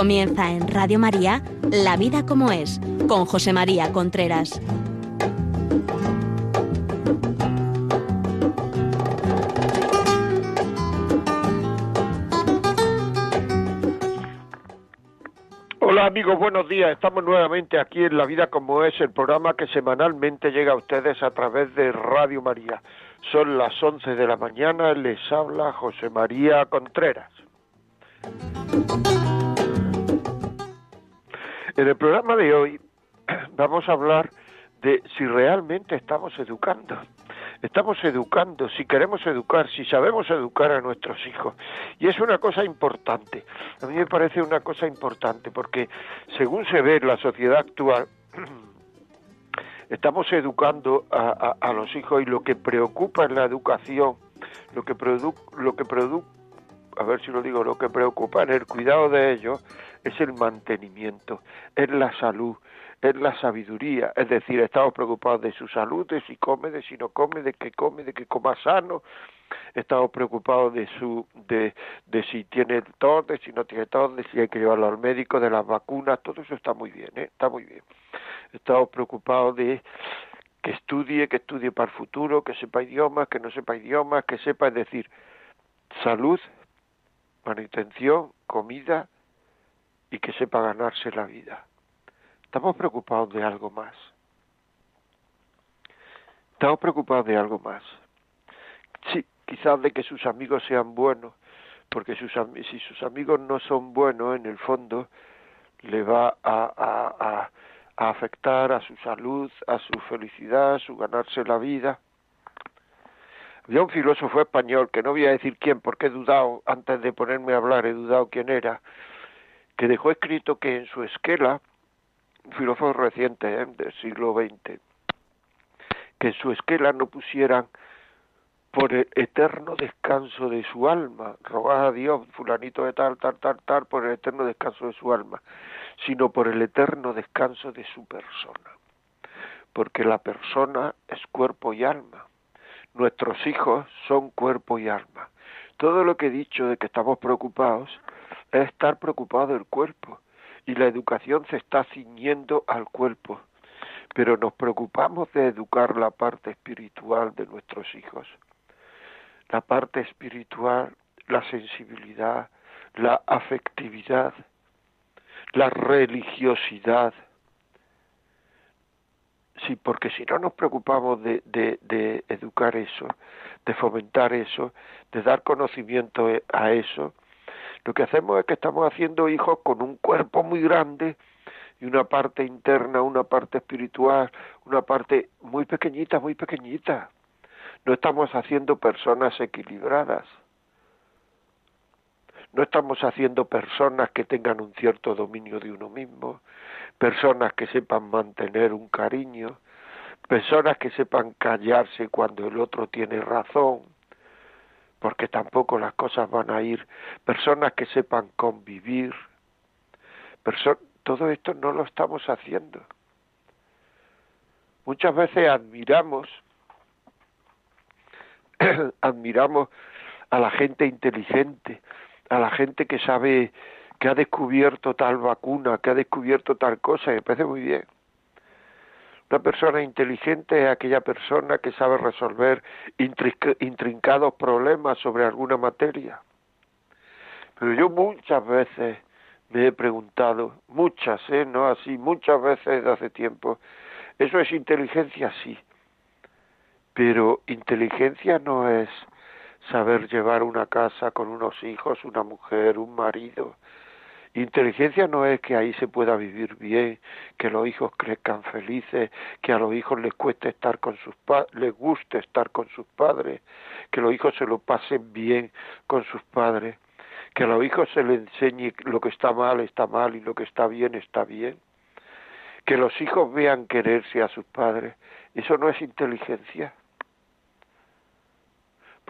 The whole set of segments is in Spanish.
Comienza en Radio María La vida como es, con José María Contreras. Hola amigos, buenos días. Estamos nuevamente aquí en La Vida como es, el programa que semanalmente llega a ustedes a través de Radio María. Son las 11 de la mañana, les habla José María Contreras. En el programa de hoy vamos a hablar de si realmente estamos educando. Estamos educando, si queremos educar, si sabemos educar a nuestros hijos. Y es una cosa importante. A mí me parece una cosa importante porque según se ve en la sociedad actual, estamos educando a, los hijos y lo que preocupa en la educación, lo que produ, lo que produ, a ver si lo digo, lo que preocupa en el cuidado de ellos es el mantenimiento, es la salud, es la sabiduría, es decir, estamos preocupados de su salud, de si come, de si no come, de qué come, de que coma sano, estamos preocupados de su de, de si tiene tos, de si no tiene tos, de si hay que llevarlo al médico, de las vacunas, todo eso está muy bien, ¿eh? está muy bien. Estamos preocupados de que estudie, que estudie para el futuro, que sepa idiomas, que no sepa idiomas, que sepa, es decir, salud, manutención, comida y que sepa ganarse la vida. Estamos preocupados de algo más. Estamos preocupados de algo más. Sí, quizás de que sus amigos sean buenos, porque sus, si sus amigos no son buenos, en el fondo le va a, a, a afectar a su salud, a su felicidad, a su ganarse la vida. Había un filósofo español, que no voy a decir quién, porque he dudado, antes de ponerme a hablar, he dudado quién era, que dejó escrito que en su esquela un filósofo reciente ¿eh? del siglo XX, que en su esquela no pusieran por el eterno descanso de su alma, rogad a Dios, fulanito de tal, tal, tal, tal, por el eterno descanso de su alma, sino por el eterno descanso de su persona. Porque la persona es cuerpo y alma. Nuestros hijos son cuerpo y alma. Todo lo que he dicho de que estamos preocupados es estar preocupados del cuerpo y la educación se está ciñendo al cuerpo, pero nos preocupamos de educar la parte espiritual de nuestros hijos. La parte espiritual, la sensibilidad, la afectividad, la religiosidad. Sí, porque si no nos preocupamos de, de, de educar eso, de fomentar eso, de dar conocimiento a eso, lo que hacemos es que estamos haciendo hijos con un cuerpo muy grande y una parte interna, una parte espiritual, una parte muy pequeñita, muy pequeñita. No estamos haciendo personas equilibradas. No estamos haciendo personas que tengan un cierto dominio de uno mismo, personas que sepan mantener un cariño, personas que sepan callarse cuando el otro tiene razón, porque tampoco las cosas van a ir. Personas que sepan convivir. todo esto no lo estamos haciendo. Muchas veces admiramos, admiramos a la gente inteligente, a la gente que sabe que ha descubierto tal vacuna, que ha descubierto tal cosa, y me parece muy bien. Una persona inteligente es aquella persona que sabe resolver intrincados problemas sobre alguna materia. Pero yo muchas veces me he preguntado, muchas, ¿eh? No así, muchas veces desde hace tiempo, ¿eso es inteligencia? Sí. Pero inteligencia no es saber llevar una casa con unos hijos, una mujer, un marido, Inteligencia no es que ahí se pueda vivir bien, que los hijos crezcan felices, que a los hijos les cueste estar con sus les guste estar con sus padres, que los hijos se lo pasen bien con sus padres, que a los hijos se les enseñe lo que está mal está mal y lo que está bien está bien, que los hijos vean quererse a sus padres. Eso no es inteligencia.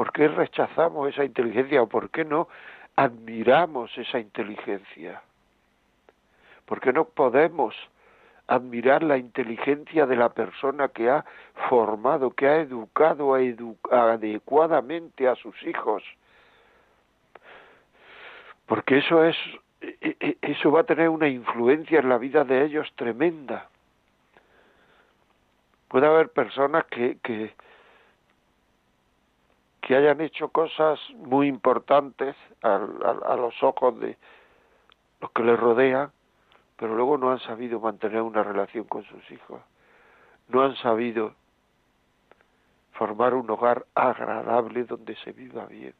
¿Por qué rechazamos esa inteligencia o por qué no admiramos esa inteligencia? Porque no podemos admirar la inteligencia de la persona que ha formado, que ha educado adecuadamente a sus hijos. Porque eso es e, e, eso va a tener una influencia en la vida de ellos tremenda. Puede haber personas que, que, que hayan hecho cosas muy importantes a, a los ojos de los que les rodean, pero luego no han sabido mantener una relación con sus hijos, no han sabido formar un hogar agradable donde se viva bien.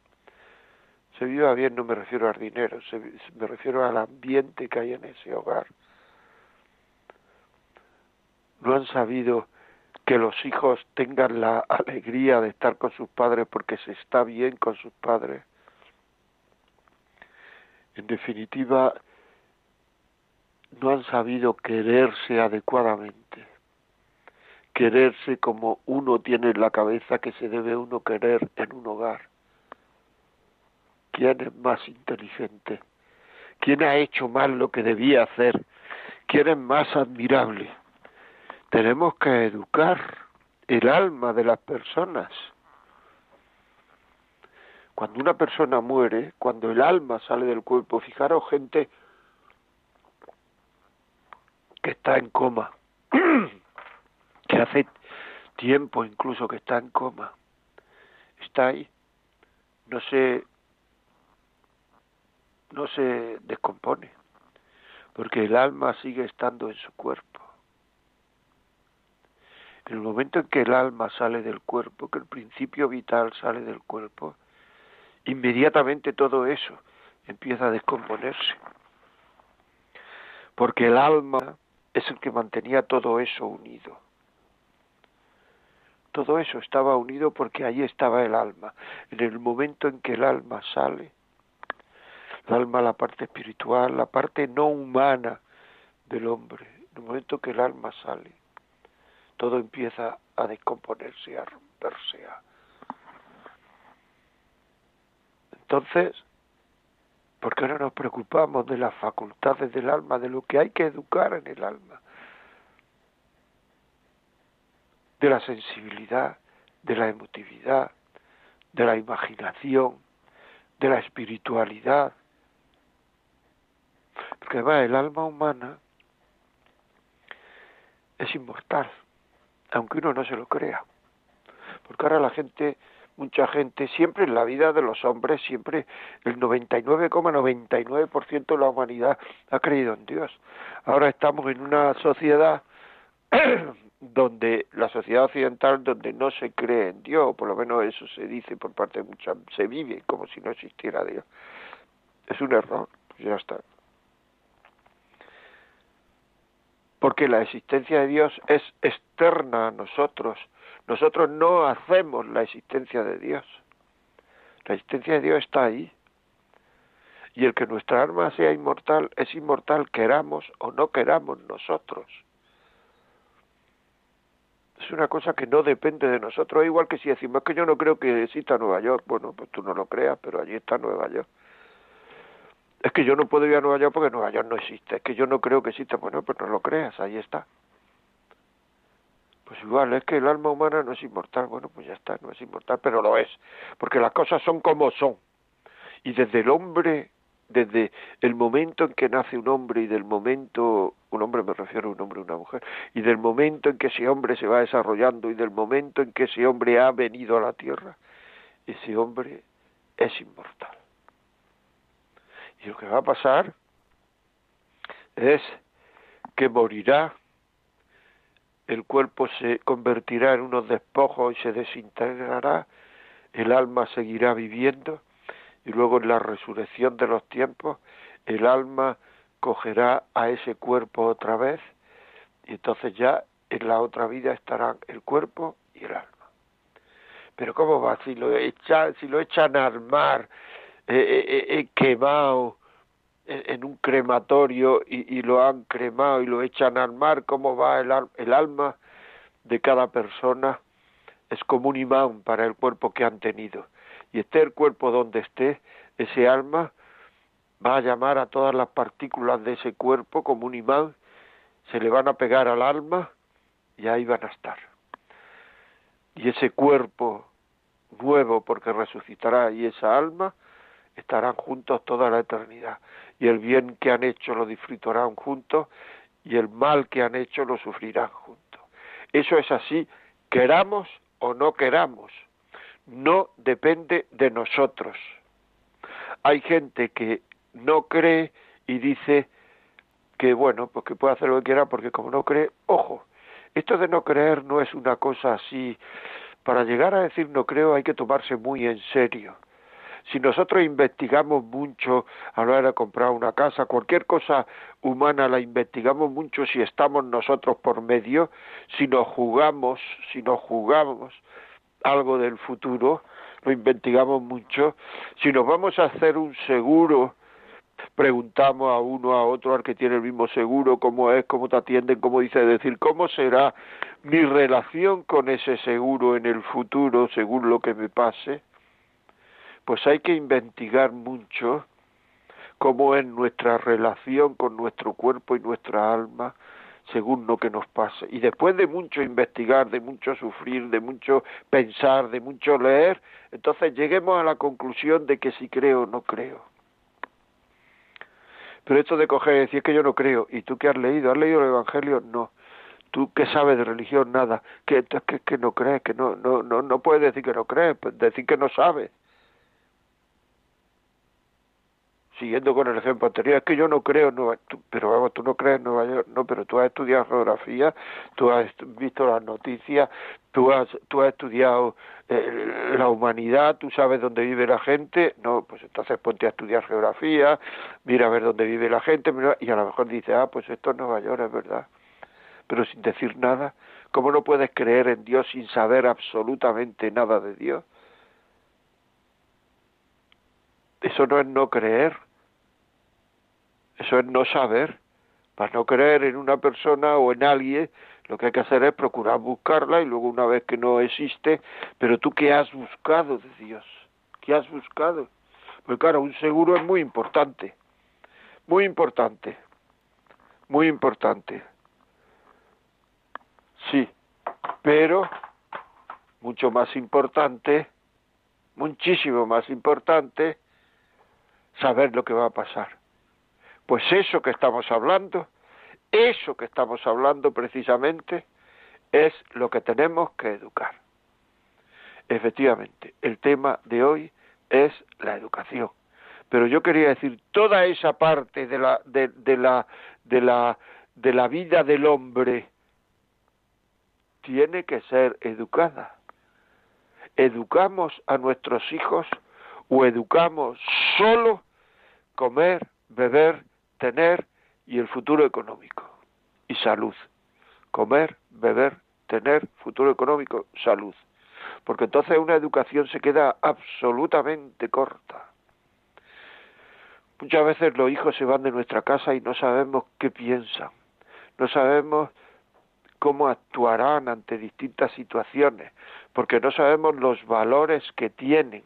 Se viva bien no me refiero al dinero, me refiero al ambiente que hay en ese hogar. No han sabido que los hijos tengan la alegría de estar con sus padres porque se está bien con sus padres. En definitiva, no han sabido quererse adecuadamente quererse como uno tiene en la cabeza que se debe uno querer en un hogar. ¿Quién es más inteligente? ¿Quién ha hecho mal lo que debía hacer? ¿Quién es más admirable? Tenemos que educar el alma de las personas. Cuando una persona muere, cuando el alma sale del cuerpo, fijaros gente que está en coma, que hace tiempo incluso que está en coma, está ahí, no se, no se descompone, porque el alma sigue estando en su cuerpo. En el momento en que el alma sale del cuerpo, que el principio vital sale del cuerpo, inmediatamente todo eso empieza a descomponerse. Porque el alma es el que mantenía todo eso unido. Todo eso estaba unido porque ahí estaba el alma. En el momento en que el alma sale, el alma, la parte espiritual, la parte no humana del hombre, en el momento que el alma sale, todo empieza a descomponerse, a romperse. Entonces, ¿por qué no nos preocupamos de las facultades del alma, de lo que hay que educar en el alma? de la sensibilidad, de la emotividad, de la imaginación, de la espiritualidad. Porque va, el alma humana es inmortal, aunque uno no se lo crea. Porque ahora la gente, mucha gente, siempre en la vida de los hombres, siempre el 99,99% de la humanidad ha creído en Dios. Ahora estamos en una sociedad donde la sociedad occidental donde no se cree en Dios, por lo menos eso se dice por parte de muchas, se vive como si no existiera Dios. Es un error, pues ya está. Porque la existencia de Dios es externa a nosotros. Nosotros no hacemos la existencia de Dios. La existencia de Dios está ahí. Y el que nuestra alma sea inmortal es inmortal, queramos o no queramos nosotros es una cosa que no depende de nosotros, igual que si decimos que yo no creo que exista Nueva York, bueno, pues tú no lo creas, pero allí está Nueva York. Es que yo no puedo ir a Nueva York porque Nueva York no existe, es que yo no creo que exista, bueno, pues no lo creas, ahí está. Pues igual, es que el alma humana no es inmortal, bueno, pues ya está, no es inmortal, pero lo es, porque las cosas son como son. Y desde el hombre desde el momento en que nace un hombre y del momento, un hombre me refiero a un hombre y una mujer, y del momento en que ese hombre se va desarrollando y del momento en que ese hombre ha venido a la tierra, ese hombre es inmortal. Y lo que va a pasar es que morirá, el cuerpo se convertirá en unos despojos y se desintegrará, el alma seguirá viviendo, y luego en la resurrección de los tiempos el alma cogerá a ese cuerpo otra vez y entonces ya en la otra vida estarán el cuerpo y el alma. Pero ¿cómo va? Si lo echan, si lo echan al mar, eh, eh, eh, quemado en, un crematorio y, lo han cremado y lo echan al mar, ¿cómo va el, el alma de cada persona? Es como un imán para el cuerpo que han tenido y esté el cuerpo donde esté, ese alma va a llamar a todas las partículas de ese cuerpo como un imán, se le van a pegar al alma y ahí van a estar. Y ese cuerpo nuevo, porque resucitará, y esa alma, estarán juntos toda la eternidad. Y el bien que han hecho lo disfrutarán juntos y el mal que han hecho lo sufrirán juntos. Eso es así, queramos o no queramos. No depende de nosotros. Hay gente que no cree y dice que bueno, pues que puede hacer lo que quiera porque como no cree, ojo, esto de no creer no es una cosa así. Para llegar a decir no creo hay que tomarse muy en serio. Si nosotros investigamos mucho a la hora de comprar una casa, cualquier cosa humana la investigamos mucho si estamos nosotros por medio, si nos jugamos, si nos jugamos algo del futuro, lo investigamos mucho. Si nos vamos a hacer un seguro preguntamos a uno a otro al que tiene el mismo seguro cómo es, cómo te atienden, cómo dice, decir, cómo será mi relación con ese seguro en el futuro según lo que me pase, pues hay que investigar mucho cómo es nuestra relación con nuestro cuerpo y nuestra alma según lo que nos pase. Y después de mucho investigar, de mucho sufrir, de mucho pensar, de mucho leer, entonces lleguemos a la conclusión de que si creo o no creo. Pero esto de coger y decir que yo no creo, ¿y tú qué has leído? ¿Has leído el Evangelio? No. ¿Tú qué sabes de religión? Nada. ¿Qué, que, que no crees? Que no, no, no, no puedes decir que no crees, pues decir que no sabes. Siguiendo con el ejemplo anterior, es que yo no creo en Nueva York, pero vamos, tú no crees en Nueva York, no, pero tú has estudiado geografía, tú has visto las noticias, tú has, tú has estudiado eh, la humanidad, tú sabes dónde vive la gente, no, pues entonces ponte a estudiar geografía, mira a ver dónde vive la gente, y a lo mejor dice, ah, pues esto es Nueva York, es verdad, pero sin decir nada, ¿cómo no puedes creer en Dios sin saber absolutamente nada de Dios? Eso no es no creer, eso es no saber. Para no creer en una persona o en alguien, lo que hay que hacer es procurar buscarla y luego una vez que no existe, pero tú qué has buscado de Dios, qué has buscado. Pues claro, un seguro es muy importante, muy importante, muy importante. Sí, pero mucho más importante, muchísimo más importante, saber lo que va a pasar. Pues eso que estamos hablando, eso que estamos hablando precisamente, es lo que tenemos que educar. Efectivamente, el tema de hoy es la educación. Pero yo quería decir, toda esa parte de la, de, la, de la, de la vida del hombre tiene que ser educada. ¿Educamos a nuestros hijos o educamos solo comer, beber tener y el futuro económico y salud. Comer, beber, tener, futuro económico, salud. Porque entonces una educación se queda absolutamente corta. Muchas veces los hijos se van de nuestra casa y no sabemos qué piensan, no sabemos cómo actuarán ante distintas situaciones, porque no sabemos los valores que tienen,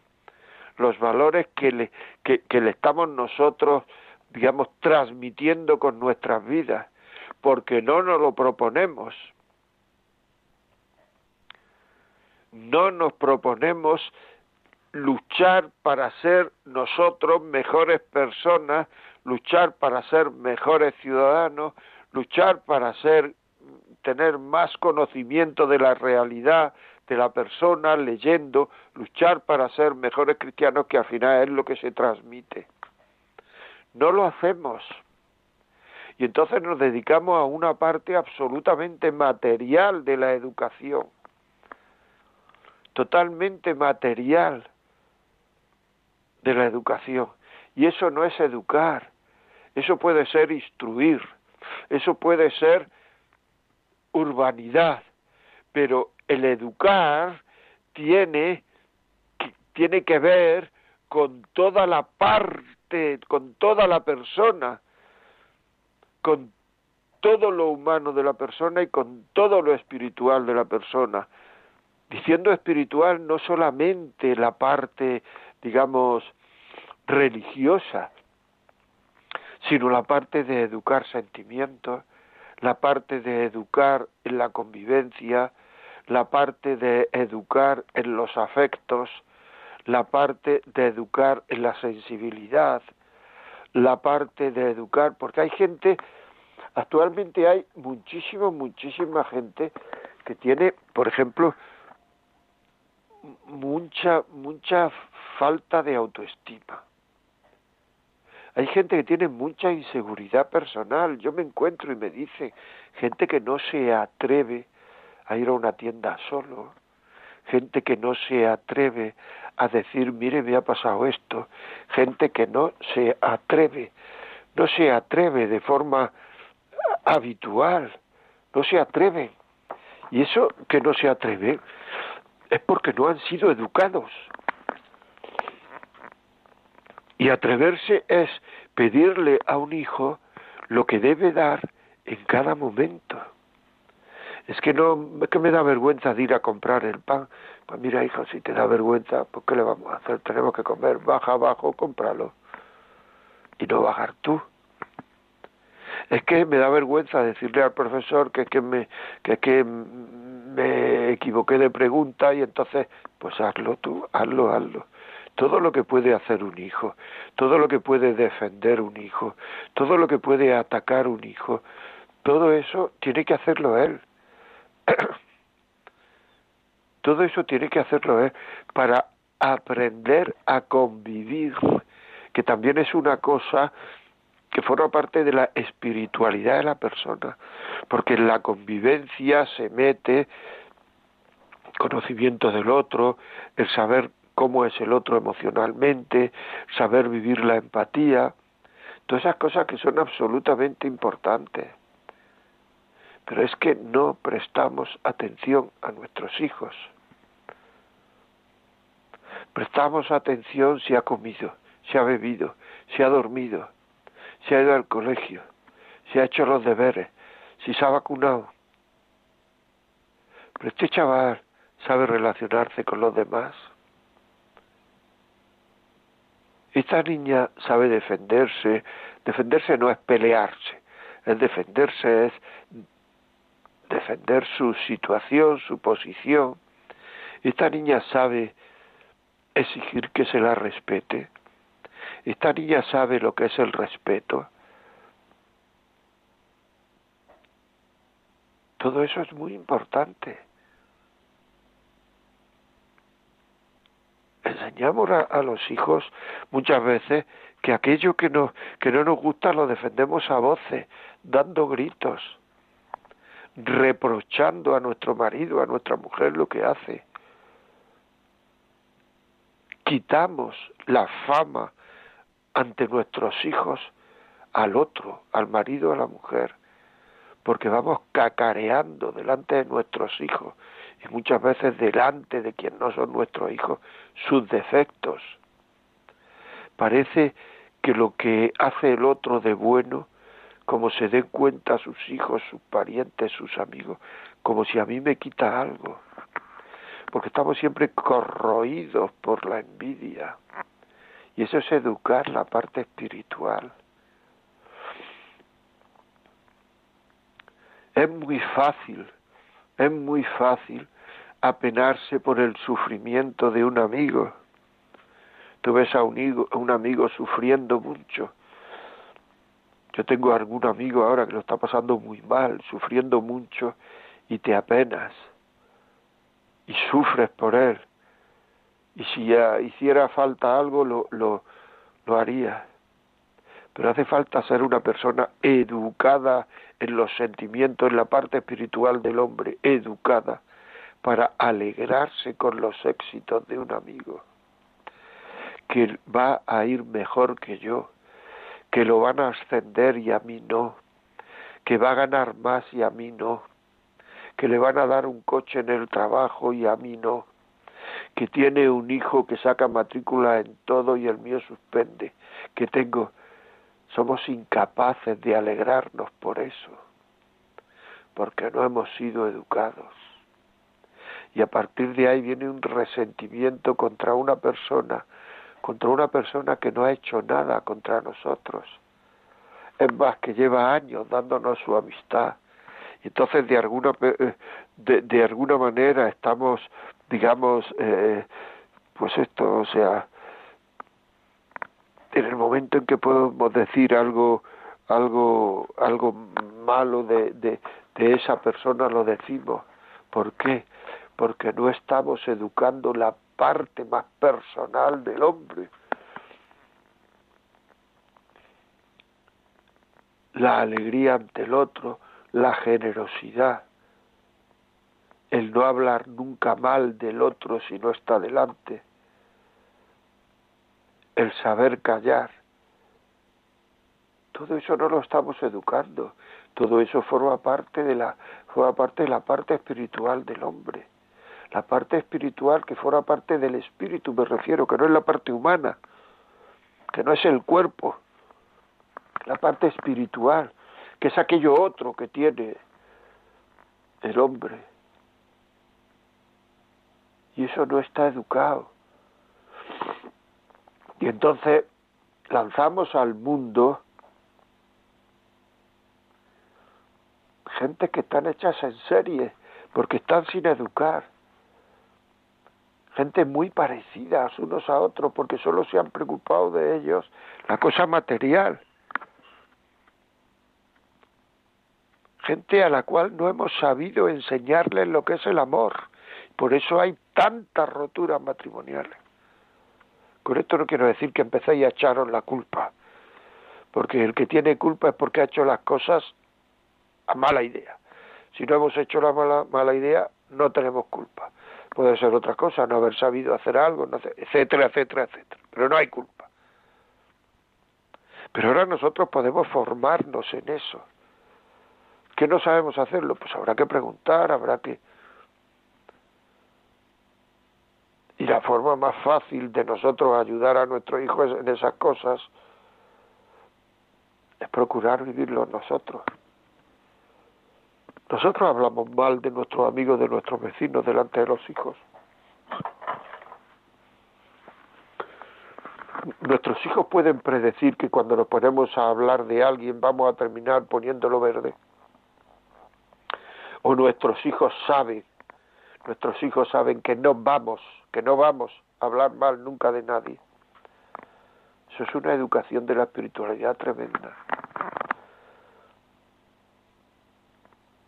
los valores que le, que, le estamos nosotros digamos, transmitiendo con nuestras vidas, porque no nos lo proponemos. No nos proponemos luchar para ser nosotros mejores personas, luchar para ser mejores ciudadanos, luchar para ser tener más conocimiento de la realidad de la persona leyendo, luchar para ser mejores cristianos que al final es lo que se transmite. No lo hacemos. Y entonces nos dedicamos a una parte absolutamente material de la educación, totalmente material de la educación. Y eso no es educar, eso puede ser instruir, eso puede ser urbanidad, pero el educar tiene, tiene que ver con toda la parte con toda la persona, con todo lo humano de la persona y con todo lo espiritual de la persona. Diciendo espiritual no solamente la parte, digamos, religiosa, sino la parte de educar sentimientos, la parte de educar en la convivencia, la parte de educar en los afectos, la parte de educar en la sensibilidad, la parte de educar, porque hay gente, actualmente hay muchísima, muchísima gente que tiene, por ejemplo, mucha, mucha falta de autoestima. Hay gente que tiene mucha inseguridad personal. Yo me encuentro y me dice gente que no se atreve a ir a una tienda solo, gente que no se atreve a decir, mire, me ha pasado esto, gente que no se atreve, no se atreve de forma habitual, no se atreve. Y eso que no se atreve es porque no han sido educados. Y atreverse es pedirle a un hijo lo que debe dar en cada momento. Es que no, es que me da vergüenza de ir a comprar el pan. Pues mira, hijo, si te da vergüenza, pues ¿qué le vamos a hacer? Tenemos que comer, baja abajo, cómpralo. Y no bajar tú. Es que me da vergüenza decirle al profesor que es que me, que, que me equivoqué de pregunta y entonces, pues hazlo tú, hazlo, hazlo todo lo que puede hacer un hijo, todo lo que puede defender un hijo, todo lo que puede atacar un hijo, todo eso tiene que hacerlo él. todo eso tiene que hacerlo él para aprender a convivir, que también es una cosa que forma parte de la espiritualidad de la persona, porque en la convivencia se mete conocimiento del otro, el saber cómo es el otro emocionalmente, saber vivir la empatía, todas esas cosas que son absolutamente importantes. Pero es que no prestamos atención a nuestros hijos. Prestamos atención si ha comido, si ha bebido, si ha dormido, si ha ido al colegio, si ha hecho los deberes, si se ha vacunado. Pero este chaval sabe relacionarse con los demás. Esta niña sabe defenderse. Defenderse no es pelearse. El defenderse es defender su situación, su posición. Esta niña sabe exigir que se la respete. Esta niña sabe lo que es el respeto. Todo eso es muy importante. enseñamos a, los hijos muchas veces que aquello que, no, que no nos gusta lo defendemos a voces, dando gritos, reprochando a nuestro marido, a nuestra mujer lo que hace. Quitamos la fama ante nuestros hijos al otro, al marido, a la mujer, porque vamos cacareando delante de nuestros hijos y muchas veces delante de quien no son nuestros hijos sus defectos. Parece que lo que hace el otro de bueno, como se den cuenta sus hijos, sus parientes, sus amigos, como si a mí me quita algo. Porque estamos siempre corroídos por la envidia. Y eso es educar la parte espiritual. Es muy fácil, es muy fácil apenarse por el sufrimiento de un amigo. Tú ves a un, amigo, a un amigo sufriendo mucho. Yo tengo algún amigo ahora que lo está pasando muy mal, sufriendo mucho, y te apenas, y sufres por él. Y si ya hiciera falta algo, lo, lo. Pero hace falta ser una persona educada en los sentimientos, en la parte espiritual del hombre, educada para alegrarse con los éxitos de un amigo, que va a ir mejor que yo, que lo van a ascender y a mí no, que va a ganar más y a mí no, que le van a dar un coche en el trabajo y a mí no, que tiene un hijo que saca matrícula en todo y el mío suspende, que tengo, somos incapaces de alegrarnos por eso, porque no hemos sido educados. Y a partir de ahí viene un resentimiento contra una persona, contra una persona que no ha hecho nada contra nosotros. Es más, que lleva años dándonos su amistad. Entonces de alguna, eh, de, alguna manera estamos, digamos, eh, pues esto, o sea, en el momento en que podemos decir algo algo algo malo de, de, de esa persona lo decimos. ¿Por qué? Porque no estamos educando la parte más personal del hombre. La alegría ante el otro, la generosidad, el no hablar nunca mal del otro si no está delante, el saber callar. Todo eso no lo estamos educando. Todo eso forma parte de la forma parte de la parte espiritual del hombre. La parte espiritual que forma parte del espíritu, me refiero, que no es la parte humana, que no es el cuerpo, la parte espiritual, que es aquello otro que tiene el hombre. Y eso no está educado. Y entonces lanzamos al mundo gente que están hechas en serie, porque están sin educar. Gente muy parecida unos a otros, porque solo se han preocupado de ellos la cosa material. Gente a la cual no hemos sabido enseñarles lo que es el amor. Por eso hay tantas roturas matrimoniales. Con esto no quiero decir que empecéis a echaros la culpa, porque el que tiene culpa es porque ha hecho las cosas a mala idea. Si no hemos hecho la mala, mala idea, no tenemos culpa. Puede ser otra cosa, no haber sabido hacer algo, etcétera, etcétera, etcétera. Pero no hay culpa. Pero ahora nosotros podemos formarnos en eso. ¿Qué no sabemos hacerlo? Pues habrá que preguntar, habrá que Y la forma más fácil de nosotros ayudar a nuestros hijos en esas cosas es procurar vivirlo nosotros. Nosotros hablamos mal de nuestros amigos, de nuestros vecinos delante de los hijos. Nuestros hijos pueden predecir que cuando nos ponemos a hablar de alguien vamos a terminar poniéndolo verde. O nuestros hijos saben Nuestros hijos saben que no vamos, que no vamos a hablar mal nunca de nadie. Eso es una educación de la espiritualidad tremenda.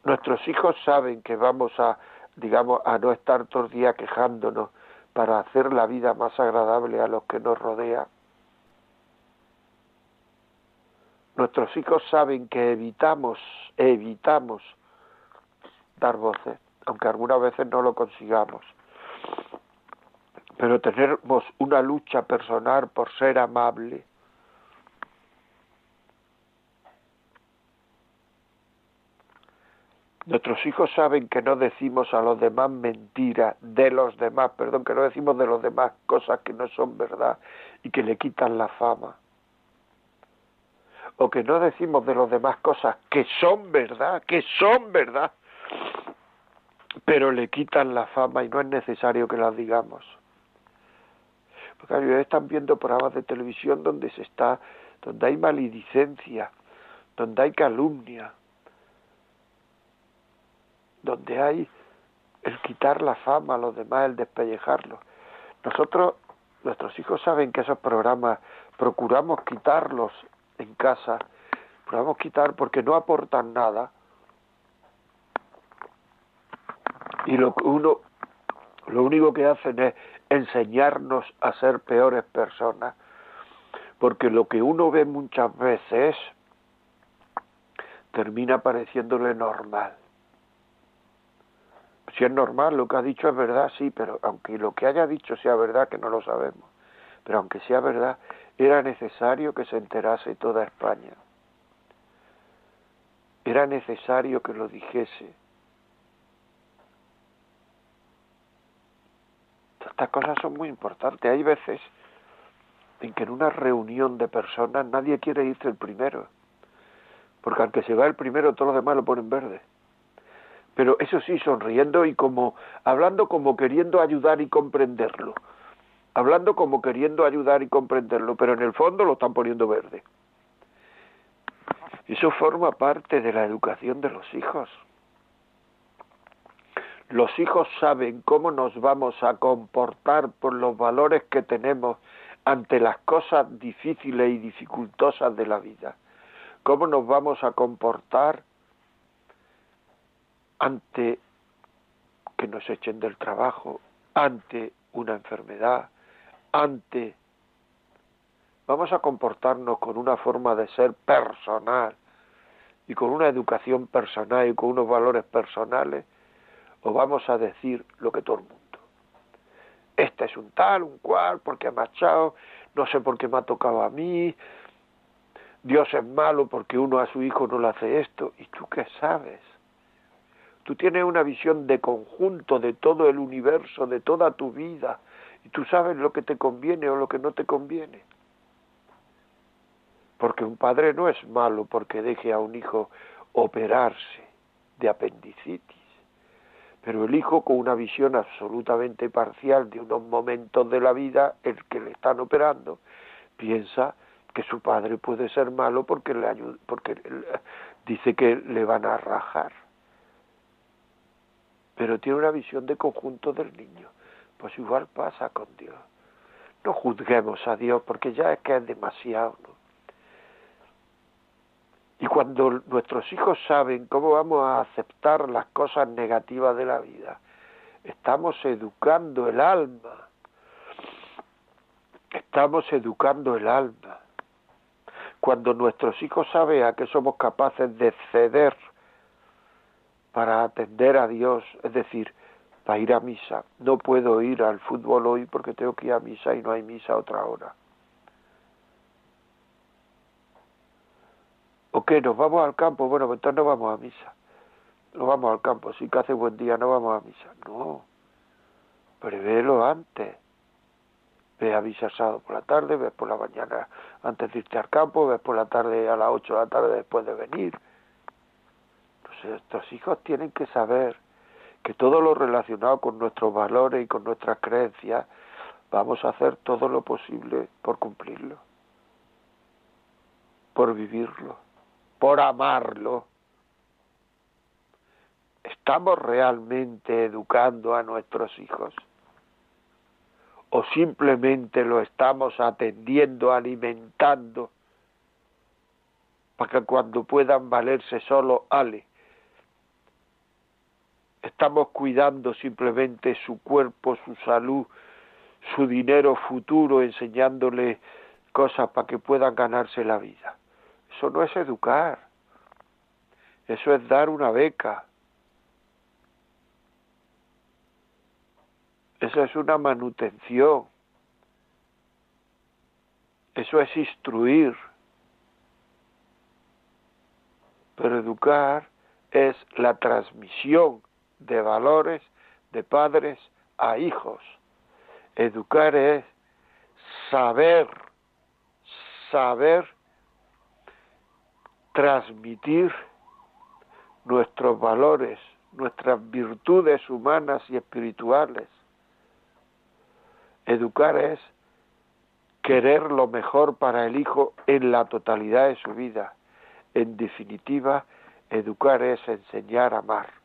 Nuestros hijos saben que vamos a, digamos, a no estar todos los días quejándonos para hacer la vida más agradable a los que nos rodean. Nuestros hijos saben que evitamos, evitamos dar voces aunque algunas veces no lo consigamos. Pero tenemos una lucha personal por ser amable. Nuestros hijos saben que no decimos a los demás mentiras, de los demás, perdón, que no decimos de los demás cosas que no son verdad y que le quitan la fama. O que no decimos de los demás cosas que son verdad, que son verdad pero le quitan la fama y no es necesario que las digamos. Porque claro, están viendo programas de televisión donde se está, donde hay maledicencia, donde hay calumnia, donde hay el quitar la fama a los demás, el despellejarlos. Nosotros, nuestros hijos saben que esos programas procuramos quitarlos en casa, procuramos quitar porque no aportan nada, y lo uno lo único que hacen es enseñarnos a ser peores personas porque lo que uno ve muchas veces termina pareciéndole normal si es normal lo que ha dicho es verdad sí pero aunque lo que haya dicho sea verdad que no lo sabemos pero aunque sea verdad era necesario que se enterase toda España era necesario que lo dijese Estas cosas son muy importantes. Hay veces en que en una reunión de personas nadie quiere irse el primero. Porque aunque se va el primero, todos los demás lo ponen verde. Pero eso sí, sonriendo y como, hablando como queriendo ayudar y comprenderlo. Hablando como queriendo ayudar y comprenderlo, pero en el fondo lo están poniendo verde. Eso forma parte de la educación de los hijos. Los hijos saben cómo nos vamos a comportar por los valores que tenemos ante las cosas difíciles y dificultosas de la vida. Cómo nos vamos a comportar ante que nos echen del trabajo, ante una enfermedad, ante... Vamos a comportarnos con una forma de ser personal y con una educación personal y con unos valores personales, o vamos a decir lo que todo el mundo. Este es un tal, un cual, porque ha marchado, no sé por qué me ha tocado a mí, Dios es malo porque uno a su hijo no le hace esto, ¿y tú qué sabes? Tú tienes una visión de conjunto de todo el universo, de toda tu vida, y tú sabes lo que te conviene o lo que no te conviene. Porque un padre no es malo porque deje a un hijo operarse de apendicitis, pero el hijo con una visión absolutamente parcial de unos momentos de la vida, el que le están operando, piensa que su padre puede ser malo porque le ayuda, porque dice que le van a rajar pero tiene una visión de conjunto del niño. Pues igual pasa con Dios. No juzguemos a Dios porque ya es que es demasiado. Y cuando nuestros hijos saben cómo vamos a aceptar las cosas negativas de la vida, estamos educando el alma. Estamos educando el alma. Cuando nuestros hijos saben a que somos capaces de ceder para atender a Dios, es decir, para ir a misa. No puedo ir al fútbol hoy porque tengo que ir a misa y no hay misa a otra hora. ¿O qué? ¿Nos vamos al campo? Bueno, pues entonces no vamos a misa. No vamos al campo. Si que hace buen día no vamos a misa. No. Prevelo antes. Ve a misa sábado por la tarde, ves por la mañana antes de irte al campo, ves por la tarde a las 8 de la tarde después de venir nuestros hijos tienen que saber que todo lo relacionado con nuestros valores y con nuestras creencias, vamos a hacer todo lo posible por cumplirlo, por vivirlo, por amarlo. ¿Estamos realmente educando a nuestros hijos? ¿O simplemente lo estamos atendiendo, alimentando, para que cuando puedan valerse solo, ale? Estamos cuidando simplemente su cuerpo, su salud, su dinero futuro, enseñándole cosas para que puedan ganarse la vida. Eso no es educar, eso es dar una beca, eso es una manutención, eso es instruir, pero educar es la transmisión de valores de padres a hijos. Educar es saber, saber transmitir nuestros valores, nuestras virtudes humanas y espirituales. Educar es querer lo mejor para el hijo en la totalidad de su vida. En definitiva, educar es enseñar a amar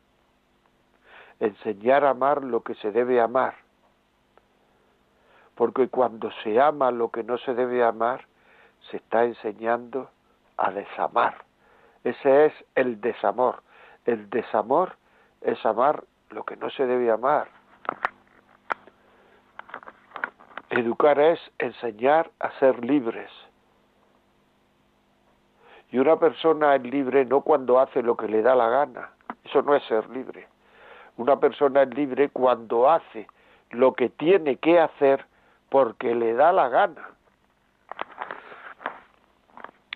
enseñar a amar lo que se debe amar. Porque cuando se ama lo que no se debe amar, se está enseñando a desamar. Ese es el desamor. El desamor es amar lo que no se debe amar. Educar es enseñar a ser libres. Y una persona es libre no cuando hace lo que le da la gana. Eso no es ser libre. Una persona es libre cuando hace lo que tiene que hacer porque le da la gana.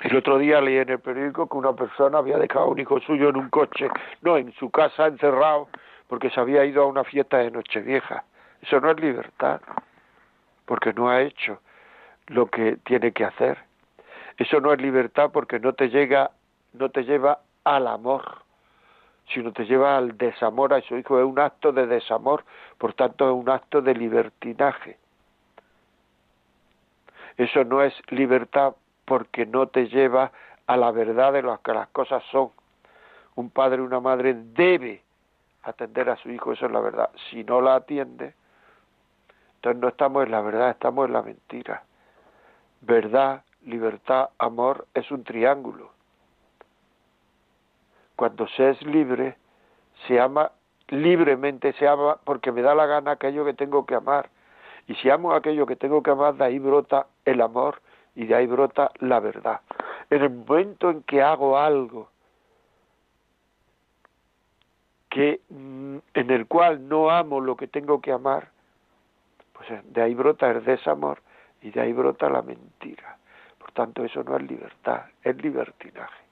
El otro día leí en el periódico que una persona había dejado a un hijo suyo en un coche, no, en su casa encerrado, porque se había ido a una fiesta de Nochevieja. Eso no es libertad, porque no ha hecho lo que tiene que hacer. Eso no es libertad porque no te llega, no te lleva al amor sino te lleva al desamor a su hijo. Es un acto de desamor, por tanto es un acto de libertinaje. Eso no es libertad porque no te lleva a la verdad de lo que las cosas son. Un padre y una madre debe atender a su hijo, eso es la verdad. Si no la atiende, entonces no estamos en la verdad, estamos en la mentira. Verdad, libertad, amor es un triángulo. Cuando se es libre, se ama libremente, se ama porque me da la gana aquello que tengo que amar. Y si amo aquello que tengo que amar, de ahí brota el amor y de ahí brota la verdad. En el momento en que hago algo que mm, en el cual no amo lo que tengo que amar, pues eh, de ahí brota el desamor y de ahí brota la mentira. Por tanto, eso no es libertad, es libertinaje.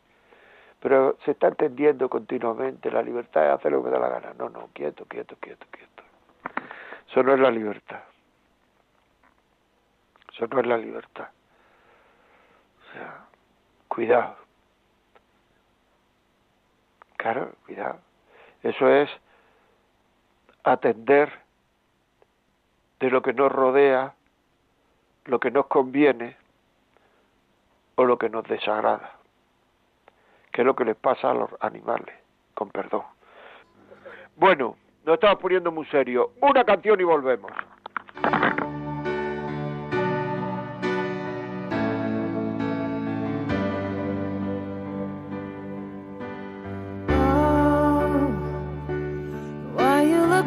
Pero se está entendiendo continuamente, la libertad es hacer lo que da la gana. No, no, quieto, quieto, quieto, quieto. Eso no es la libertad. Eso no es la libertad. O sea, cuidado. Claro, cuidado. Eso es atender de lo que nos rodea, lo que nos conviene o lo que nos desagrada, que es lo que les pasa a los animales, con perdón. Bueno, nos estamos poniendo muy serio. Una canción y volvemos.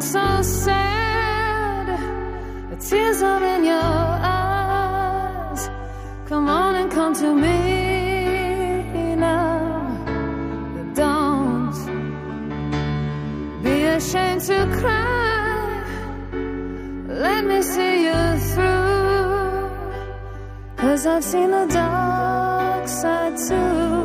so sad. The tears are in your eyes. Come on and come to me ashamed to cry. Let me see you through. Cause I've seen the dark side too.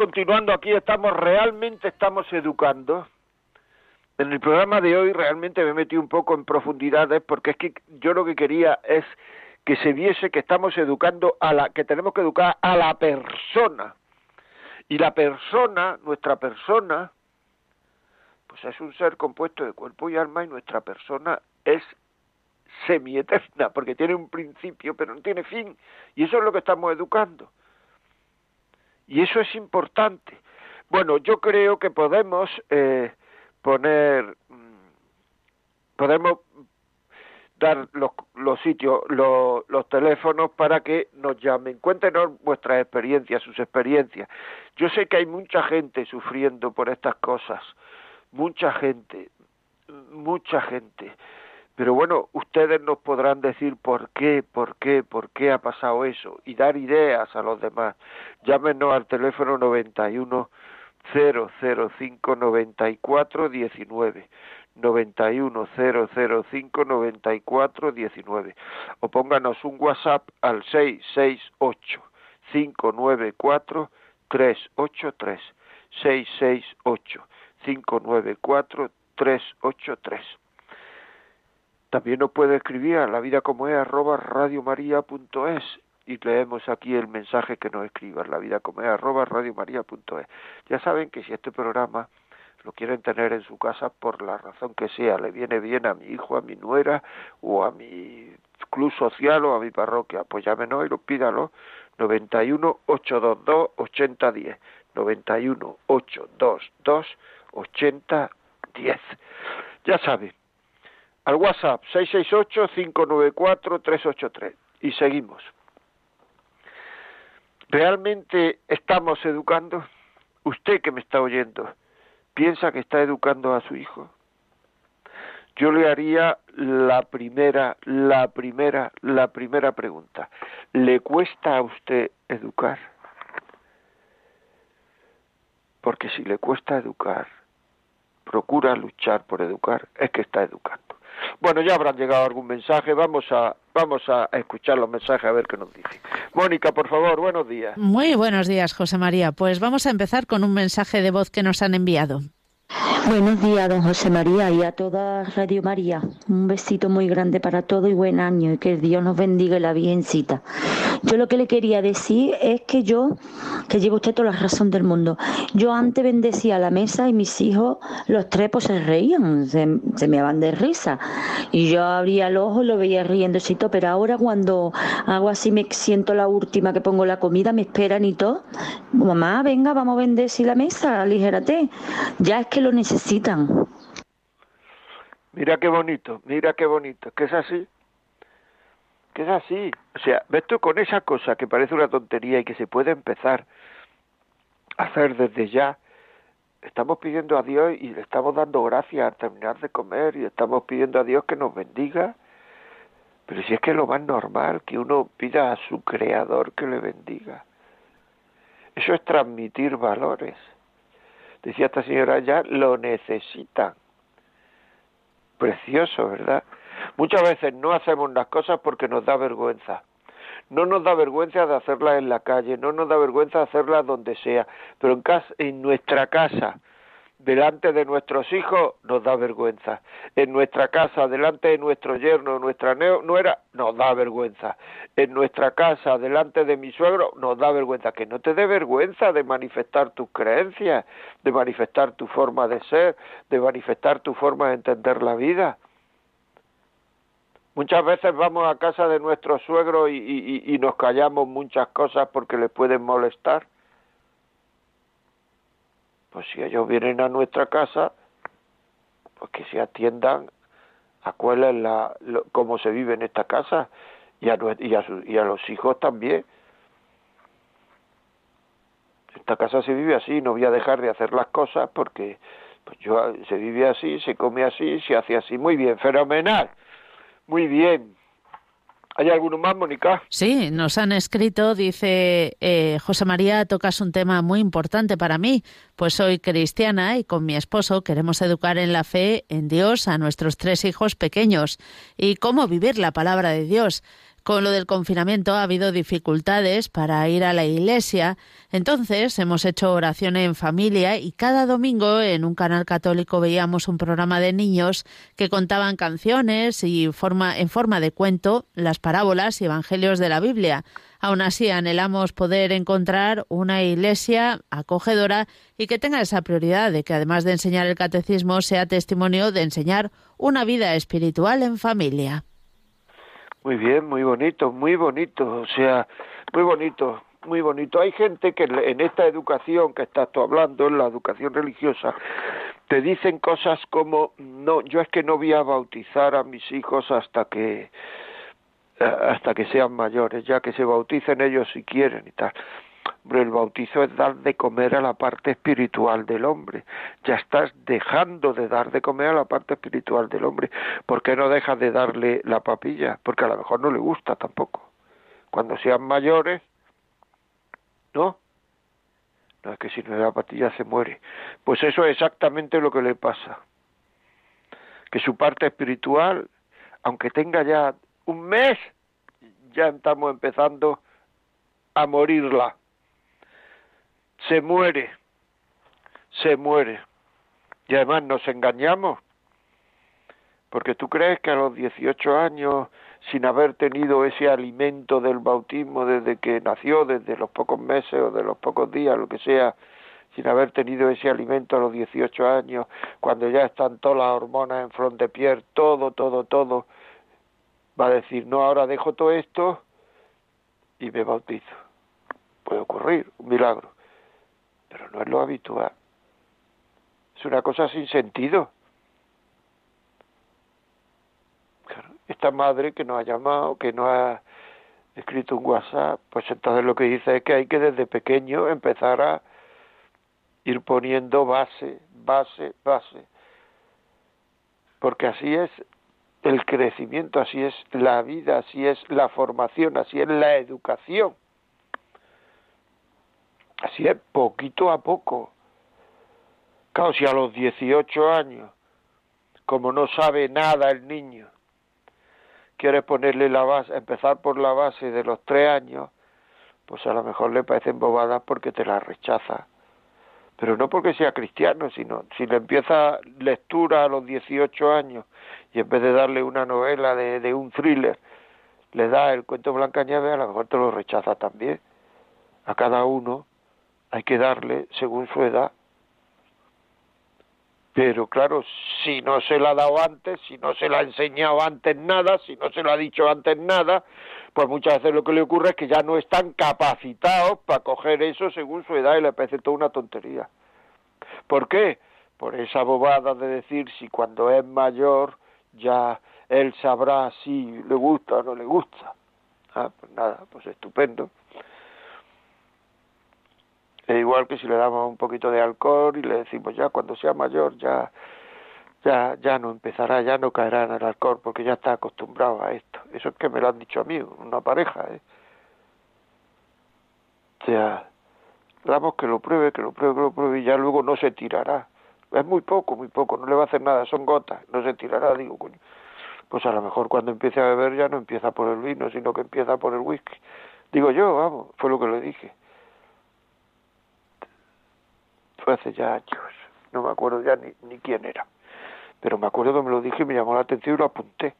Continuando aquí, estamos realmente estamos educando. En el programa de hoy realmente me metí un poco en profundidades porque es que yo lo que quería es que se viese que estamos educando a la que tenemos que educar a la persona. Y la persona, nuestra persona, pues es un ser compuesto de cuerpo y alma y nuestra persona es semieterna porque tiene un principio pero no tiene fin y eso es lo que estamos educando. Y eso es importante. Bueno, yo creo que podemos eh, poner, podemos dar los, los sitios, los, los teléfonos para que nos llamen. Cuéntenos vuestras experiencias, sus experiencias. Yo sé que hay mucha gente sufriendo por estas cosas, mucha gente, mucha gente. Pero bueno, ustedes nos podrán decir por qué, por qué, por qué ha pasado eso y dar ideas a los demás. Llámenos al teléfono 91 005 94 19 91 005 94 19 o pónganos un WhatsApp al 668 594 383 668 594 383 también nos puede escribir a la vida como es arroba radiomaria.es y leemos aquí el mensaje que nos escriba, la vida como es arroba radiomaria.es. Ya saben que si este programa lo quieren tener en su casa por la razón que sea, le viene bien a mi hijo, a mi nuera o a mi club social o a mi parroquia, pues llámenos y lo pídalo 91 822 8010 91 822 8010 ya saben al WhatsApp 668-594-383. Y seguimos. ¿Realmente estamos educando? Usted que me está oyendo, ¿piensa que está educando a su hijo? Yo le haría la primera, la primera, la primera pregunta. ¿Le cuesta a usted educar? Porque si le cuesta educar, procura luchar por educar, es que está educando. Bueno, ya habrán llegado algún mensaje. Vamos a, vamos a escuchar los mensajes a ver qué nos dice. Mónica, por favor, buenos días. Muy buenos días, José María. Pues vamos a empezar con un mensaje de voz que nos han enviado. Buenos días, don José María, y a toda Radio María. Un besito muy grande para todo y buen año, y que Dios nos bendiga y la Virgencita. Yo lo que le quería decir es que yo, que llevo usted toda la razón del mundo, yo antes bendecía la mesa y mis hijos, los tres, pues se reían, se, me iban de risa. Y yo abría el ojo y lo veía riéndosito, pero ahora cuando hago así, me siento la última que pongo la comida, me esperan y todo. Mamá, venga, vamos a bendecir la mesa, aligérate. Ya es que lo necesitan. Mira qué bonito, mira qué bonito, que es así, que es así. O sea, ves tú con esa cosa que parece una tontería y que se puede empezar a hacer desde ya, estamos pidiendo a Dios y le estamos dando gracias al terminar de comer y estamos pidiendo a Dios que nos bendiga. Pero si es que es lo más normal que uno pida a su creador que le bendiga. Eso es transmitir valores decía esta señora ya, lo necesitan. Precioso, ¿verdad? Muchas veces no hacemos las cosas porque nos da vergüenza. No nos da vergüenza de hacerlas en la calle, no nos da vergüenza de hacerlas donde sea, pero en, casa, en nuestra casa, delante de nuestros hijos nos da vergüenza. En nuestra casa, delante de nuestro yerno, nuestra nuera, nos da vergüenza. En nuestra casa, delante de mi suegro, nos da vergüenza. Que no te dé vergüenza de manifestar tus creencias, de manifestar tu forma de ser, de manifestar tu forma de entender la vida. Muchas veces vamos a casa de nuestro suegro y, y nos callamos muchas cosas porque les pueden molestar pues si ellos vienen a nuestra casa, pues que se atiendan a cuál es la, cómo se vive en esta casa y a, y a, y a los hijos también. Esta casa se vive así, no voy a dejar de hacer las cosas porque pues yo se vive así, se come así, se hace así. Muy bien, fenomenal. Muy bien. ¿Hay alguno más, Mónica? Sí, nos han escrito, dice eh, José María, tocas un tema muy importante para mí, pues soy cristiana y con mi esposo queremos educar en la fe en Dios a nuestros tres hijos pequeños y cómo vivir la palabra de Dios. Con lo del confinamiento ha habido dificultades para ir a la iglesia, entonces hemos hecho oración en familia y cada domingo en un canal católico veíamos un programa de niños que contaban canciones y forma, en forma de cuento las parábolas y evangelios de la Biblia. Aún así, anhelamos poder encontrar una iglesia acogedora y que tenga esa prioridad de que, además de enseñar el catecismo, sea testimonio de enseñar una vida espiritual en familia. Muy bien, muy bonito, muy bonito, o sea, muy bonito, muy bonito. Hay gente que en esta educación que estás tú hablando, en la educación religiosa, te dicen cosas como, no, yo es que no voy a bautizar a mis hijos hasta que hasta que sean mayores, ya que se bauticen ellos si quieren y tal el bautizo es dar de comer a la parte espiritual del hombre. Ya estás dejando de dar de comer a la parte espiritual del hombre. ¿Por qué no dejas de darle la papilla? Porque a lo mejor no le gusta tampoco. Cuando sean mayores, ¿no? No es que si no le da papilla se muere. Pues eso es exactamente lo que le pasa. Que su parte espiritual, aunque tenga ya un mes, ya estamos empezando a morirla. Se muere, se muere. Y además nos engañamos, porque tú crees que a los 18 años, sin haber tenido ese alimento del bautismo desde que nació, desde los pocos meses o de los pocos días, lo que sea, sin haber tenido ese alimento a los 18 años, cuando ya están todas las hormonas en front de todo, todo, todo, va a decir, no, ahora dejo todo esto y me bautizo. Puede ocurrir, un milagro, pero no es lo habitual. Es una cosa sin sentido. esta madre que nos ha llamado, que nos ha escrito un WhatsApp, pues entonces lo que dice es que hay que desde pequeño empezar a ir poniendo base, base, base. Porque así es el crecimiento, así es la vida, así es la formación, así es la educación. Así es poquito a poco. Claro, si a los 18 años, como no sabe nada el niño, quiere ponerle la base, empezar por la base de los tres años, pues a lo mejor le parecen bobadas porque te la rechaza. Pero no porque sea cristiano, sino si le empieza lectura a los 18 años y en vez de darle una novela de, de un thriller, le da el cuento Blanca Nieve, a lo mejor te lo rechaza también. A cada uno hay que darle según su edad pero claro, si no se la ha dado antes, si no se la ha enseñado antes nada, si no se lo ha dicho antes nada, pues muchas veces lo que le ocurre es que ya no están capacitados para coger eso según su edad y le parece toda una tontería. ¿Por qué? Por esa bobada de decir si cuando es mayor ya él sabrá si le gusta o no le gusta. Ah, pues nada, pues estupendo. Es igual que si le damos un poquito de alcohol y le decimos ya cuando sea mayor ya ya ya no empezará, ya no caerá en el alcohol porque ya está acostumbrado a esto. Eso es que me lo han dicho a mí, una pareja, ¿eh? O sea, damos que lo pruebe, que lo pruebe, que lo pruebe y ya luego no se tirará. Es muy poco, muy poco, no le va a hacer nada, son gotas, no se tirará, digo, coño. Pues a lo mejor cuando empiece a beber ya no empieza por el vino, sino que empieza por el whisky. Digo yo, vamos, fue lo que le dije fue hace ya años, no me acuerdo ya ni, quién era, pero me acuerdo que me lo dije y me llamó la atención y lo apunté.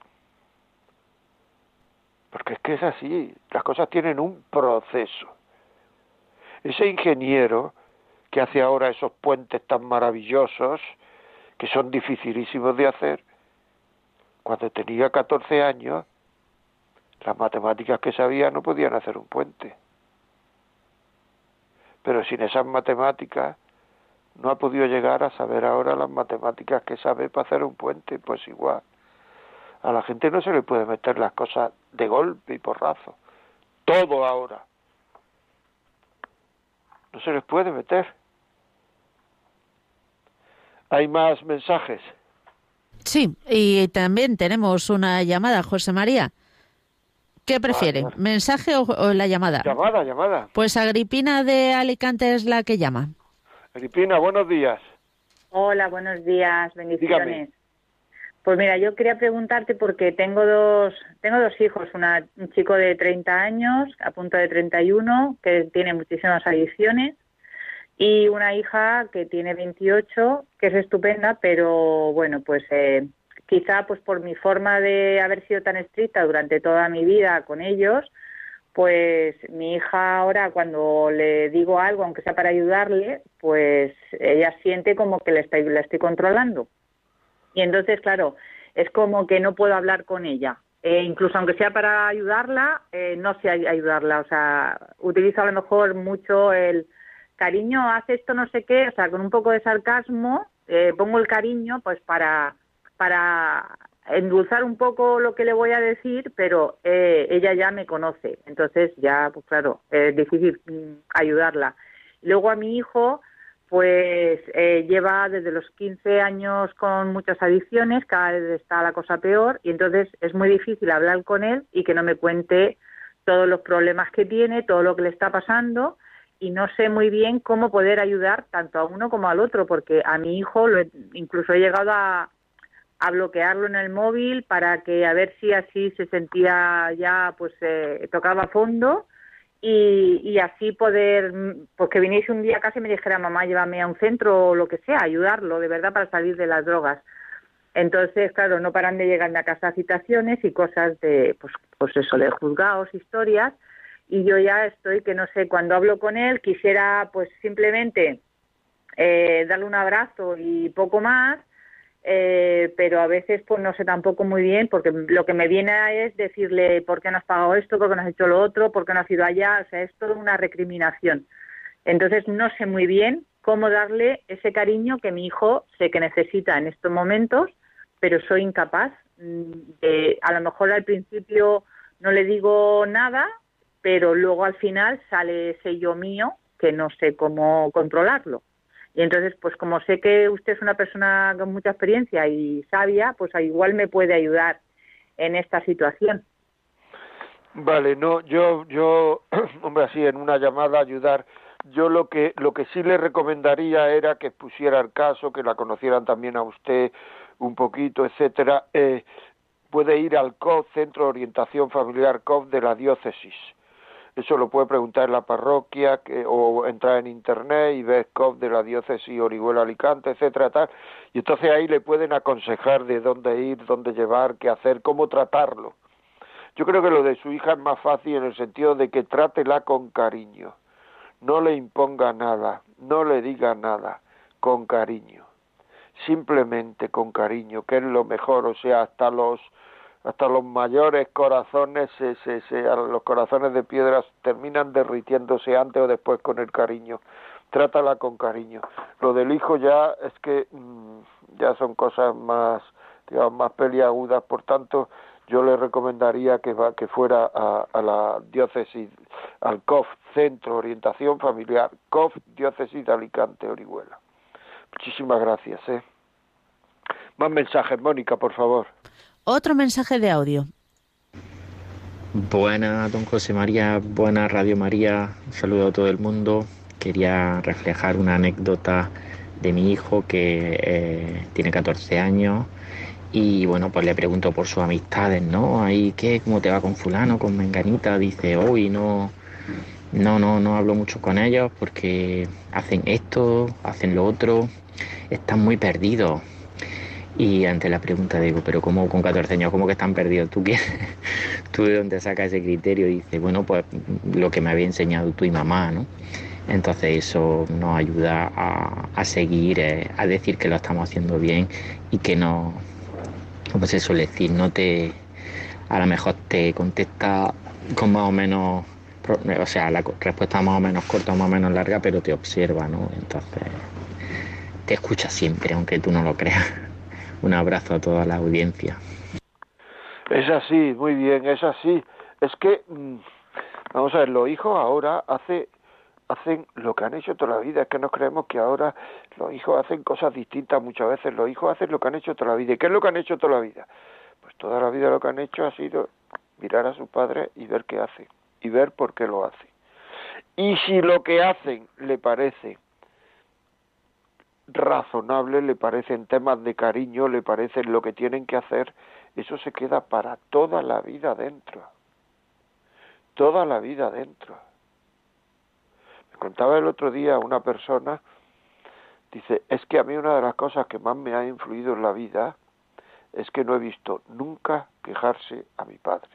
Porque es que es así, las cosas tienen un proceso. Ese ingeniero que hace ahora esos puentes tan maravillosos, que son dificilísimos de hacer, cuando tenía 14 años, las matemáticas que sabía no podían hacer un puente. Pero sin esas matemáticas no ha podido llegar a saber ahora las matemáticas que sabe para hacer un puente, pues igual. A la gente no se le puede meter las cosas de golpe y porrazo. Todo ahora. No se les puede meter. ¿Hay más mensajes? Sí, y también tenemos una llamada, José María. ¿Qué prefiere? ¿Mensaje o, o, la llamada? Llamada, llamada. Pues Agripina de Alicante es la que llama. Agripina, buenos días. Hola, buenos días, bendiciones. Dígame. Pues mira, yo quería preguntarte porque tengo dos, tengo dos hijos, una, un chico de 30 años, a punto de 31, que tiene muchísimas adicciones, y una hija que tiene 28, que es estupenda, pero bueno, pues eh, quizá pues por mi forma de haber sido tan estricta durante toda mi vida con ellos, pues mi hija ahora cuando le digo algo, aunque sea para ayudarle, pues ella siente como que le estoy, la estoy controlando. Y entonces, claro, es como que no puedo hablar con ella. Eh, incluso aunque sea para ayudarla, eh, no sé ayudarla. O sea, utilizo a lo mejor mucho el cariño, hace esto no sé qué, o sea, con un poco de sarcasmo, eh, pongo el cariño pues para, para endulzar un poco lo que le voy a decir, pero eh, ella ya me conoce, entonces ya, pues claro, es difícil mm, ayudarla. Luego a mi hijo, pues eh, lleva desde los 15 años con muchas adicciones, cada vez está la cosa peor, y entonces es muy difícil hablar con él y que no me cuente todos los problemas que tiene, todo lo que le está pasando, y no sé muy bien cómo poder ayudar tanto a uno como al otro, porque a mi hijo lo incluso he llegado a, a bloquearlo en el móvil para que a ver si así se sentía ya pues eh, tocaba fondo y, así poder, porque viniese un día casi me dijera, mamá, llévame a un centro o lo que sea, ayudarlo de verdad para salir de las drogas. Entonces, claro, no paran de llegar a casa citaciones y cosas de, pues, pues eso, de juzgados, historias, y yo ya estoy que no sé, cuando hablo con él quisiera pues simplemente eh, darle un abrazo y poco más, eh, pero a veces pues no sé tampoco muy bien porque lo que me viene es decirle por qué no has pagado esto, por qué no has hecho lo otro, por qué no has ido allá, o sea, es toda una recriminación. Entonces no sé muy bien cómo darle ese cariño que mi hijo sé que necesita en estos momentos, pero soy incapaz mm, de, a lo mejor al principio no le digo nada, pero luego al final sale ese yo mío que no sé cómo controlarlo. Y entonces, pues como sé que usted es una persona con mucha experiencia y sabia, pues igual me puede ayudar en esta situación. Vale, no, yo, yo, hombre, así en una llamada ayudar. Yo lo que, lo que sí le recomendaría era que pusiera el caso, que la conocieran también a usted un poquito, etcétera. Eh, puede ir al COF, Centro de Orientación Familiar COF de la diócesis eso lo puede preguntar en la parroquia que, o entrar en internet y ver COP de la diócesis Orihuela Alicante, etcétera, tal. Y entonces ahí le pueden aconsejar de dónde ir, dónde llevar, qué hacer, cómo tratarlo. Yo creo que lo de su hija es más fácil en el sentido de que trátela con cariño. No le imponga nada, no le diga nada, con cariño. Simplemente con cariño, que es lo mejor, o sea, hasta los hasta los mayores corazones, se, se, se, los corazones de piedras terminan derritiéndose antes o después con el cariño. Trátala con cariño. Lo del hijo ya es que mm, ya son cosas más, digamos, más peliagudas, por tanto, yo le recomendaría que, va, que fuera a, a la diócesis, al COF, Centro Orientación Familiar, COF, Diócesis de Alicante, Orihuela. Muchísimas gracias. ¿eh? Más mensajes, Mónica, por favor. Otro mensaje de audio. Buena, don José María, buena Radio María, un saludo a todo el mundo. Quería reflejar una anécdota de mi hijo que eh, tiene 14 años y bueno, pues le pregunto por sus amistades, ¿no? Ahí, ¿qué? ¿Cómo te va con fulano, con menganita? Dice, hoy no, no, no, no hablo mucho con ellos porque hacen esto, hacen lo otro, están muy perdidos. Y ante la pregunta digo, pero ¿cómo con 14 años, cómo que están perdidos? ¿Tú, qué? ¿Tú de dónde sacas ese criterio? Y dice, bueno, pues lo que me había enseñado tú y mamá, ¿no? Entonces eso nos ayuda a, seguir, eh, a decir que lo estamos haciendo bien y que no, pues eso, decir, no te, a lo mejor te contesta con más o menos, o sea, la respuesta más o menos corta, más o menos larga, pero te observa, ¿no? Entonces te escucha siempre, aunque tú no lo creas. Un abrazo a toda la audiencia. Es así, muy bien, es así. Es que, mm, vamos a ver, los hijos ahora hace, hacen lo que han hecho toda la vida. Es que nos creemos que ahora los hijos hacen cosas distintas muchas veces. Los hijos hacen lo que han hecho toda la vida. ¿Y qué es lo que han hecho toda la vida? Pues toda la vida lo que han hecho ha sido mirar a su padre y ver qué hace. Y ver por qué lo hace. Y si lo que hacen le parece razonable, le parecen temas de cariño, le parecen lo que tienen que hacer, eso se queda para toda la vida dentro. Toda la vida dentro. Me contaba el otro día una persona, dice, es que a mí una de las cosas que más me ha influido en la vida es que no he visto nunca quejarse a mi padre.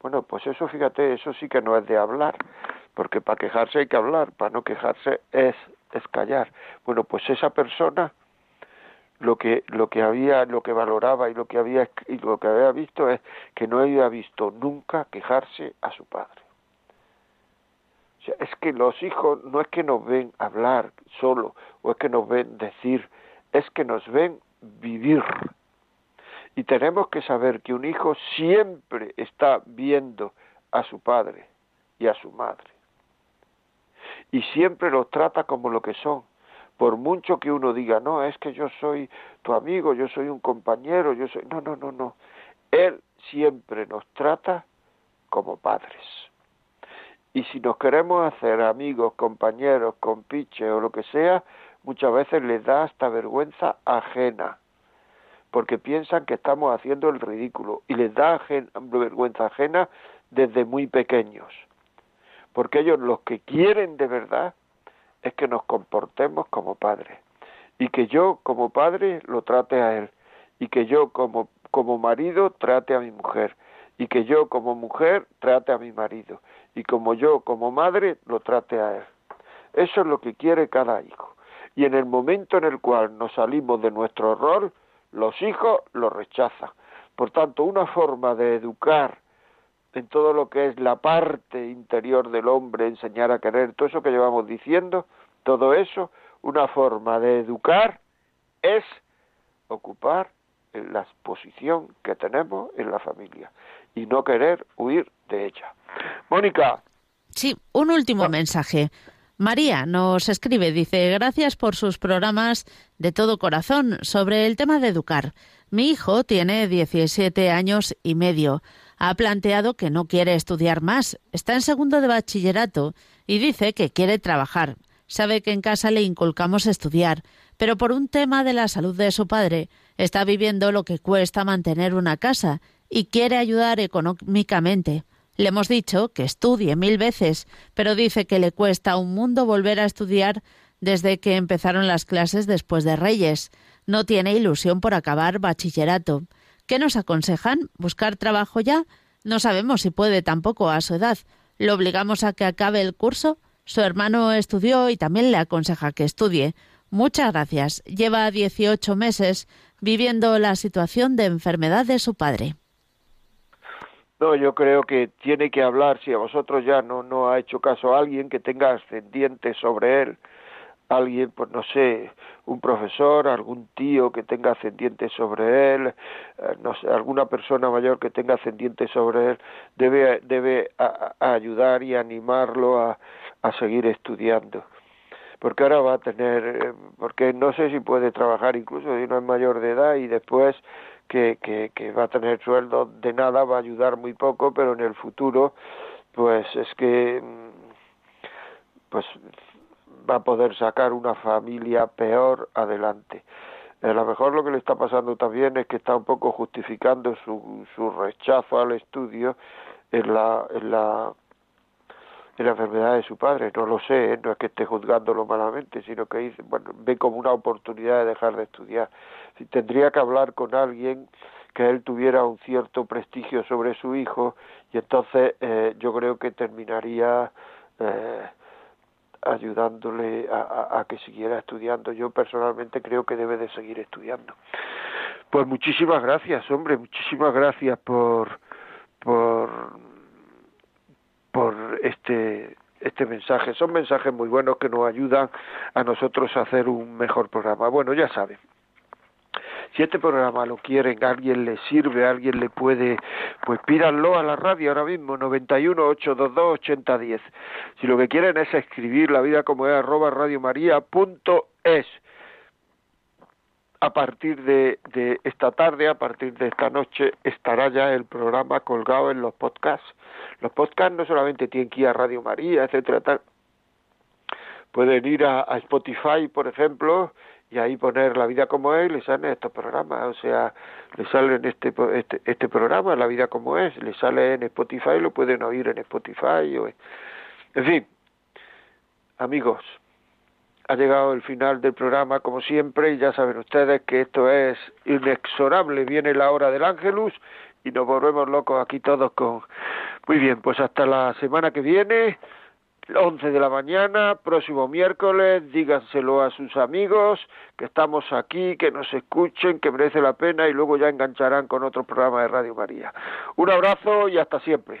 Bueno, pues eso fíjate, eso sí que no es de hablar, porque para quejarse hay que hablar, para no quejarse es es callar. Bueno, pues esa persona lo que lo que había lo que valoraba y lo que había y lo que había visto es que no había visto nunca quejarse a su padre. O sea, es que los hijos no es que nos ven hablar solo o es que nos ven decir, es que nos ven vivir. Y tenemos que saber que un hijo siempre está viendo a su padre y a su madre y siempre los trata como lo que son. Por mucho que uno diga, no, es que yo soy tu amigo, yo soy un compañero, yo soy... No, no, no, no. Él siempre nos trata como padres. Y si nos queremos hacer amigos, compañeros, compiches o lo que sea, muchas veces les da hasta vergüenza ajena, porque piensan que estamos haciendo el ridículo y les da vergüenza ajena desde muy pequeños. Porque ellos los que quieren de verdad es que nos comportemos como padres y que yo como padre lo trate a él y que yo como como marido trate a mi mujer y que yo como mujer trate a mi marido y como yo como madre lo trate a él. Eso es lo que quiere cada hijo. Y en el momento en el cual nos salimos de nuestro rol, los hijos lo rechazan. Por tanto, una forma de educar en todo lo que es la parte interior del hombre, enseñar a querer, todo eso que llevamos diciendo, todo eso, una forma de educar es ocupar la posición que tenemos en la familia y no querer huir de ella. Mónica. Sí, un último ah. mensaje. María nos escribe, dice, gracias por sus programas de todo corazón sobre el tema de educar. Mi hijo tiene 17 años y medio. Ha planteado que no quiere estudiar más. Está en segundo de bachillerato y dice que quiere trabajar. Sabe que en casa le inculcamos estudiar, pero por un tema de la salud de su padre está viviendo lo que cuesta mantener una casa y quiere ayudar económicamente. Le hemos dicho que estudie mil veces, pero dice que le cuesta un mundo volver a estudiar desde que empezaron las clases después de Reyes. No tiene ilusión por acabar bachillerato. ¿Qué nos aconsejan? ¿Buscar trabajo ya? No sabemos si puede tampoco a su edad. ¿Lo obligamos a que acabe el curso? Su hermano estudió y también le aconseja que estudie. Muchas gracias. Lleva 18 meses viviendo la situación de enfermedad de su padre. No, yo creo que tiene que hablar, si a vosotros ya no, no ha hecho caso a alguien que tenga ascendiente sobre él, alguien, pues no sé, un profesor, algún tío que tenga ascendiente sobre él, eh, no sé, alguna persona mayor que tenga ascendiente sobre él, debe, debe ayudar y animarlo a, a seguir estudiando. Porque ahora va a tener, eh, porque no sé si puede trabajar incluso si no es mayor de edad y después que, que, que va a tener sueldo de nada, va a ayudar muy poco, pero en el futuro, pues es que, mm, pues va a poder sacar una familia peor adelante. A lo mejor lo que le está pasando también es que está un poco justificando su, su rechazo al estudio en la, en la en la enfermedad de su padre, no lo sé, ¿eh? no es que esté juzgándolo malamente, sino que dice, bueno, ve como una oportunidad de dejar de estudiar tendría que hablar con alguien que él tuviera un cierto prestigio sobre su hijo y entonces eh, yo creo que terminaría eh, ayudándole a, que siguiera estudiando. Yo personalmente creo que debe de seguir estudiando. Pues muchísimas gracias, hombre, muchísimas gracias por por por este este mensaje. Son mensajes muy buenos que nos ayudan a nosotros a hacer un mejor programa. Bueno, ya saben, si este programa lo quieren, alguien le sirve, alguien le puede, pues pídanlo a la radio ahora mismo, 91 822 8010. Si lo que quieren es escribir la vida como es arroba radiomaria.es a partir de, de, esta tarde, a partir de esta noche, estará ya el programa colgado en los podcasts. Los podcasts no solamente tienen que ir a Radio María, etcétera, tal. Pueden ir a Spotify, por ejemplo, y ahí poner la vida como es, le salen estos programas, o sea, le salen este, este, este programa, la vida como es, le sale en Spotify, lo pueden oír en Spotify, o, en fin, amigos, ha llegado el final del programa como siempre y ya saben ustedes que esto es inexorable, viene la hora del ángelus y nos volvemos locos aquí todos con... Muy bien, pues hasta la semana que viene. 11 de la mañana, próximo miércoles, díganselo a sus amigos que estamos aquí, que nos escuchen, que merece la pena y luego ya engancharán con otro programa de Radio María. Un abrazo y hasta siempre.